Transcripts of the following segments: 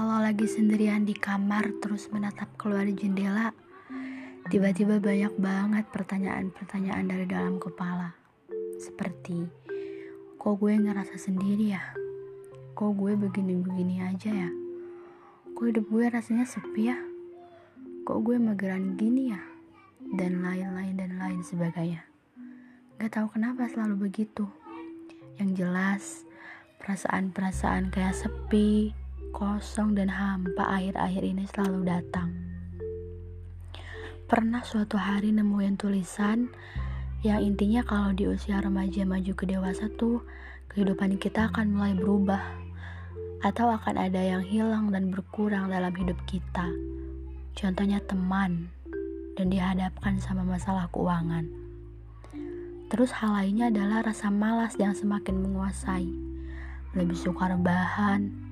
lagi sendirian di kamar terus menatap keluar jendela, tiba-tiba banyak banget pertanyaan-pertanyaan dari dalam kepala. Seperti, kok gue ngerasa sendiri ya? Kok gue begini-begini aja ya? Kok hidup gue rasanya sepi ya? Kok gue mageran gini ya? Dan lain-lain dan lain sebagainya. Gak tahu kenapa selalu begitu. Yang jelas, perasaan-perasaan kayak sepi, kosong dan hampa akhir-akhir ini selalu datang. Pernah suatu hari nemuin tulisan yang intinya kalau di usia remaja maju ke dewasa tuh kehidupan kita akan mulai berubah atau akan ada yang hilang dan berkurang dalam hidup kita. Contohnya teman dan dihadapkan sama masalah keuangan. Terus hal lainnya adalah rasa malas yang semakin menguasai. Lebih suka rebahan,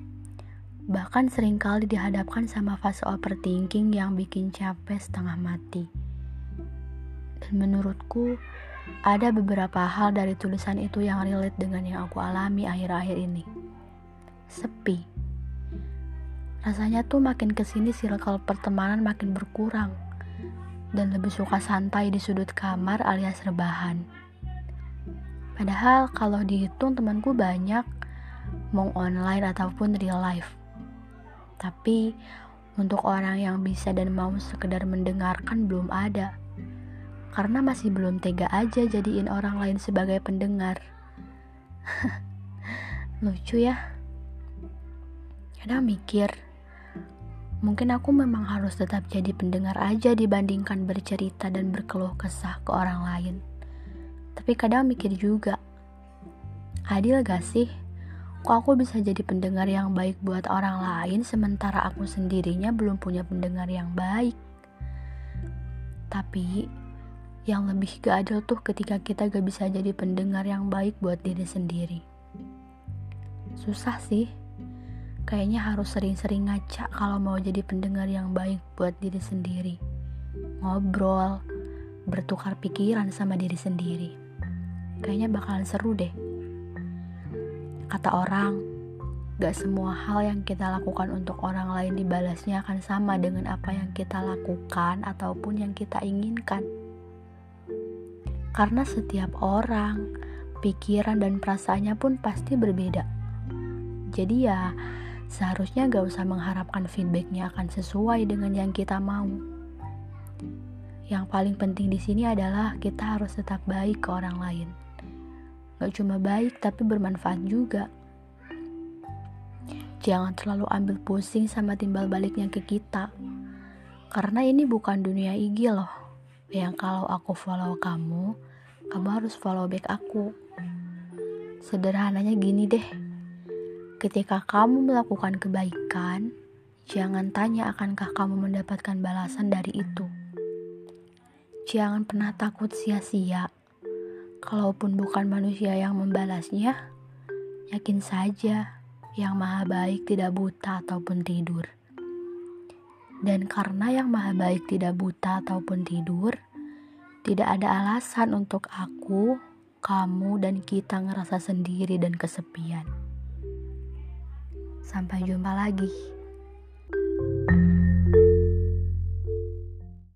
bahkan sering kali dihadapkan sama fase overthinking yang bikin capek setengah mati. Dan menurutku, ada beberapa hal dari tulisan itu yang relate dengan yang aku alami akhir-akhir ini. Sepi. Rasanya tuh makin ke sini circle pertemanan makin berkurang dan lebih suka santai di sudut kamar alias rebahan. Padahal kalau dihitung temanku banyak, mau online ataupun real life. Tapi untuk orang yang bisa dan mau sekedar mendengarkan belum ada. Karena masih belum tega aja jadiin orang lain sebagai pendengar. Lucu ya. Kadang mikir, mungkin aku memang harus tetap jadi pendengar aja dibandingkan bercerita dan berkeluh kesah ke orang lain. Tapi kadang mikir juga, adil gak sih Kok aku bisa jadi pendengar yang baik buat orang lain sementara aku sendirinya belum punya pendengar yang baik? Tapi yang lebih gak adil tuh ketika kita gak bisa jadi pendengar yang baik buat diri sendiri. Susah sih. Kayaknya harus sering-sering ngaca kalau mau jadi pendengar yang baik buat diri sendiri. Ngobrol, bertukar pikiran sama diri sendiri. Kayaknya bakalan seru deh. Kata orang, gak semua hal yang kita lakukan untuk orang lain dibalasnya akan sama dengan apa yang kita lakukan ataupun yang kita inginkan. Karena setiap orang, pikiran dan perasaannya pun pasti berbeda. Jadi ya, seharusnya gak usah mengharapkan feedbacknya akan sesuai dengan yang kita mau. Yang paling penting di sini adalah kita harus tetap baik ke orang lain. Gak cuma baik tapi bermanfaat juga. Jangan terlalu ambil pusing sama timbal baliknya ke kita. Karena ini bukan dunia IG loh. Yang kalau aku follow kamu, kamu harus follow back aku. Sederhananya gini deh. Ketika kamu melakukan kebaikan, jangan tanya akankah kamu mendapatkan balasan dari itu. Jangan pernah takut sia-sia Kalaupun bukan manusia yang membalasnya, yakin saja yang maha baik tidak buta ataupun tidur. Dan karena yang maha baik tidak buta ataupun tidur, tidak ada alasan untuk aku, kamu, dan kita ngerasa sendiri dan kesepian. Sampai jumpa lagi.